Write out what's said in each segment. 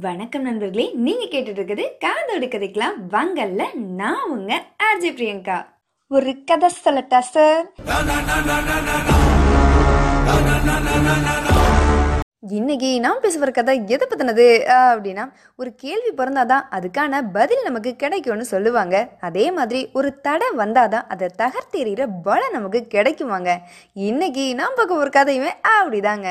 வணக்கம் நண்பர்களே நீங்க கேட்டுட்டு இருக்குது காதோடு கதைக்கலாம். வங்கல்ல நான் உங்க ஆர்ஜே பிரியங்கா. ஒரு கதை சொல்லட்டா சார்? இன்னைக்கு நாம் பேசுகிற கதை எதை பற்றினது அப்படின்னா ஒரு கேள்வி பிறந்தாதான் அதுக்கான பதில் நமக்கு கிடைக்கும்னு சொல்லுவாங்க. அதே மாதிரி ஒரு தடை வந்தாதான் அதை தகர்த்தெறிகிற பலம் நமக்கு கிடைக்குமாங்க. இன்னைக்கு நாம் பார்க்க ஒரு கதையுமே அப்படிதாங்க.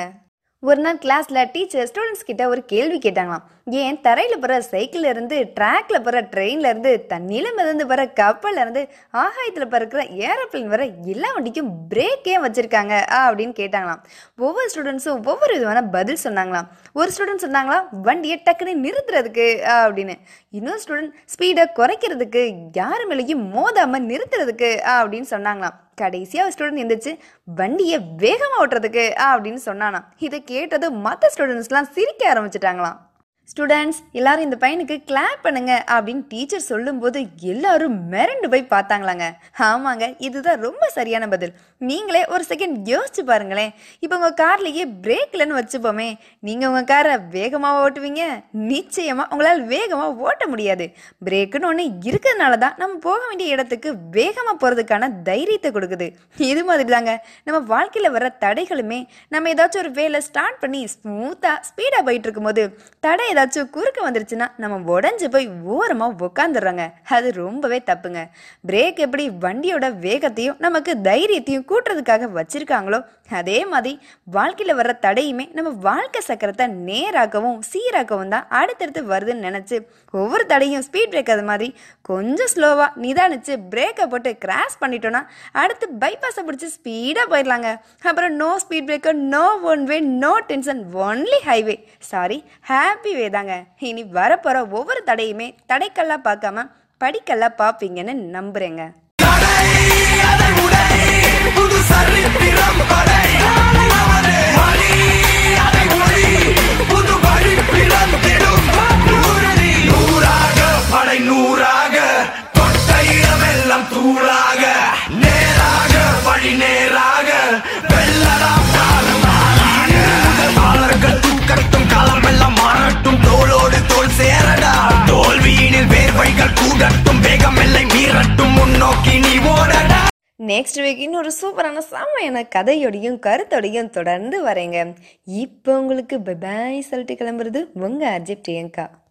ஒரு நாள் கிளாஸ்ல டீச்சர் ஸ்டூடெண்ட்ஸ் கிட்ட ஒரு கேள்வி கேட்டாங்களாம். ஏன் தரையில போற சைக்கிள்ல இருந்து ட்ராக்ல போற ட்ரெயின்ல இருந்து தண்ணியில மிதந்து போற கப்பல்ல இருந்து ஆகாயத்துல பறக்கிற ஏரோப்ளேன் வர எல்லா வண்டிக்கும் பிரேக்கே வச்சிருக்காங்க? ஆ, அப்படின்னு கேட்டாங்களாம். ஒவ்வொரு ஸ்டூடெண்ட்ஸும் ஒவ்வொரு விதமான பதில் சொன்னாங்களாம். ஒரு ஸ்டூடெண்ட் சொன்னாங்களா வண்டியை டக்குன்னு நிறுத்துறதுக்கு ஆ, அப்படின்னு. இன்னொரு ஸ்டூடெண்ட் ஸ்பீடை குறைக்கிறதுக்கு யாரு மேலேயும் மோதாம நிறுத்துறதுக்கு ஆ, அப்படின்னு சொன்னாங்களாம். கடைசியாக ஸ்டூடெண்ட் எந்திரிச்சு வண்டியை வேகமாக ஓட்டுறதுக்கு ஆ, அப்படின்னு சொன்னானா இதை கேட்டது மற்ற ஸ்டூடெண்ட்ஸ்லாம் சிரிக்க ஆரம்பிச்சிட்டாங்களாம். ஸ்டூடெண்ட்ஸ் எல்லாரும் இந்த பையனுக்கு கிளாப் பண்ணுங்க அப்படின்னு டீச்சர் சொல்லும்போது எல்லாரும் மிரண்டு போய் பார்த்தாங்களாங்க. ஆமாங்க இதுதான் ரொம்ப சரியான பதில். நீங்களே ஒரு செகண்ட் யோசிச்சு பாருங்களேன். இப்போ உங்கள் கார்லேயே பிரேக் இல்லைன்னு வச்சுப்போமே. நீங்கள் உங்கள் காரை வேகமாக ஓட்டுவீங்க? நிச்சயமாக உங்களால் வேகமாக ஓட்ட முடியாது. பிரேக்குன்னு ஒன்று இருக்கிறதுனால தான் நம்ம போக வேண்டிய இடத்துக்கு வேகமாக போகிறதுக்கான தைரியத்தை கொடுக்குது. இது மாதிரி தாங்க நம்ம வாழ்க்கையில் வர தடைகளுமே நம்ம ஏதாச்சும் ஒரு வேலை ஸ்டார்ட் பண்ணி ஸ்மூத்தாக ஸ்பீடாக போயிட்டு இருக்கும்போது தடை ஏதாச்சும் குறுக்க வந்துருச்சுன்னா நம்ம உடஞ்சி போய் ஓரமாக உட்காந்துடுறாங்க அது ரொம்பவே தப்புங்க. பிரேக் எப்படி வண்டியோட வேகத்தையும் நமக்கு தைரியத்தையும் கூட்டுறதுக்காக வச்சிருக்காங்களோ அதே மாதிரி வாழ்க்கையில் வர்ற தடையுமே நம்ம வாழ்க்கை சக்கரத்தை நேராகவும் சீராகவும் தான் அடுத்தடுத்து வருதுன்னு நினச்சி ஒவ்வொரு தடையும் ஸ்பீட் பிரேக் அது மாதிரி கொஞ்சம் ஸ்லோவாக நிதானிச்சு பிரேக்கை போட்டு கிராஸ் பண்ணிட்டோன்னா அடுத்து பைபாஸை பிடிச்சி ஸ்பீடாக போயிடலாங்க. அப்புறம் no speed breaker no one way no tension only highway sorry happy way தாங்க. இனி வரப்போகிற ஒவ்வொரு தடையுமே தடைக்கல்லா பார்க்காம படிக்கல்லாம் பார்ப்பீங்கன்னு நம்புகிறேங்க புது சரித்திரம் படை நெக்ஸ்ட் வீக் இன்னொரு சூப்பரான செம்மையான கதையோடையும் கருத்தோடையும் தொடர்ந்து வரேங்க. இப்போ உங்களுக்கு பபாய் சொல்லிட்டு கிளம்புறது உங்கள் அர்ஜிப் பிரியங்கா.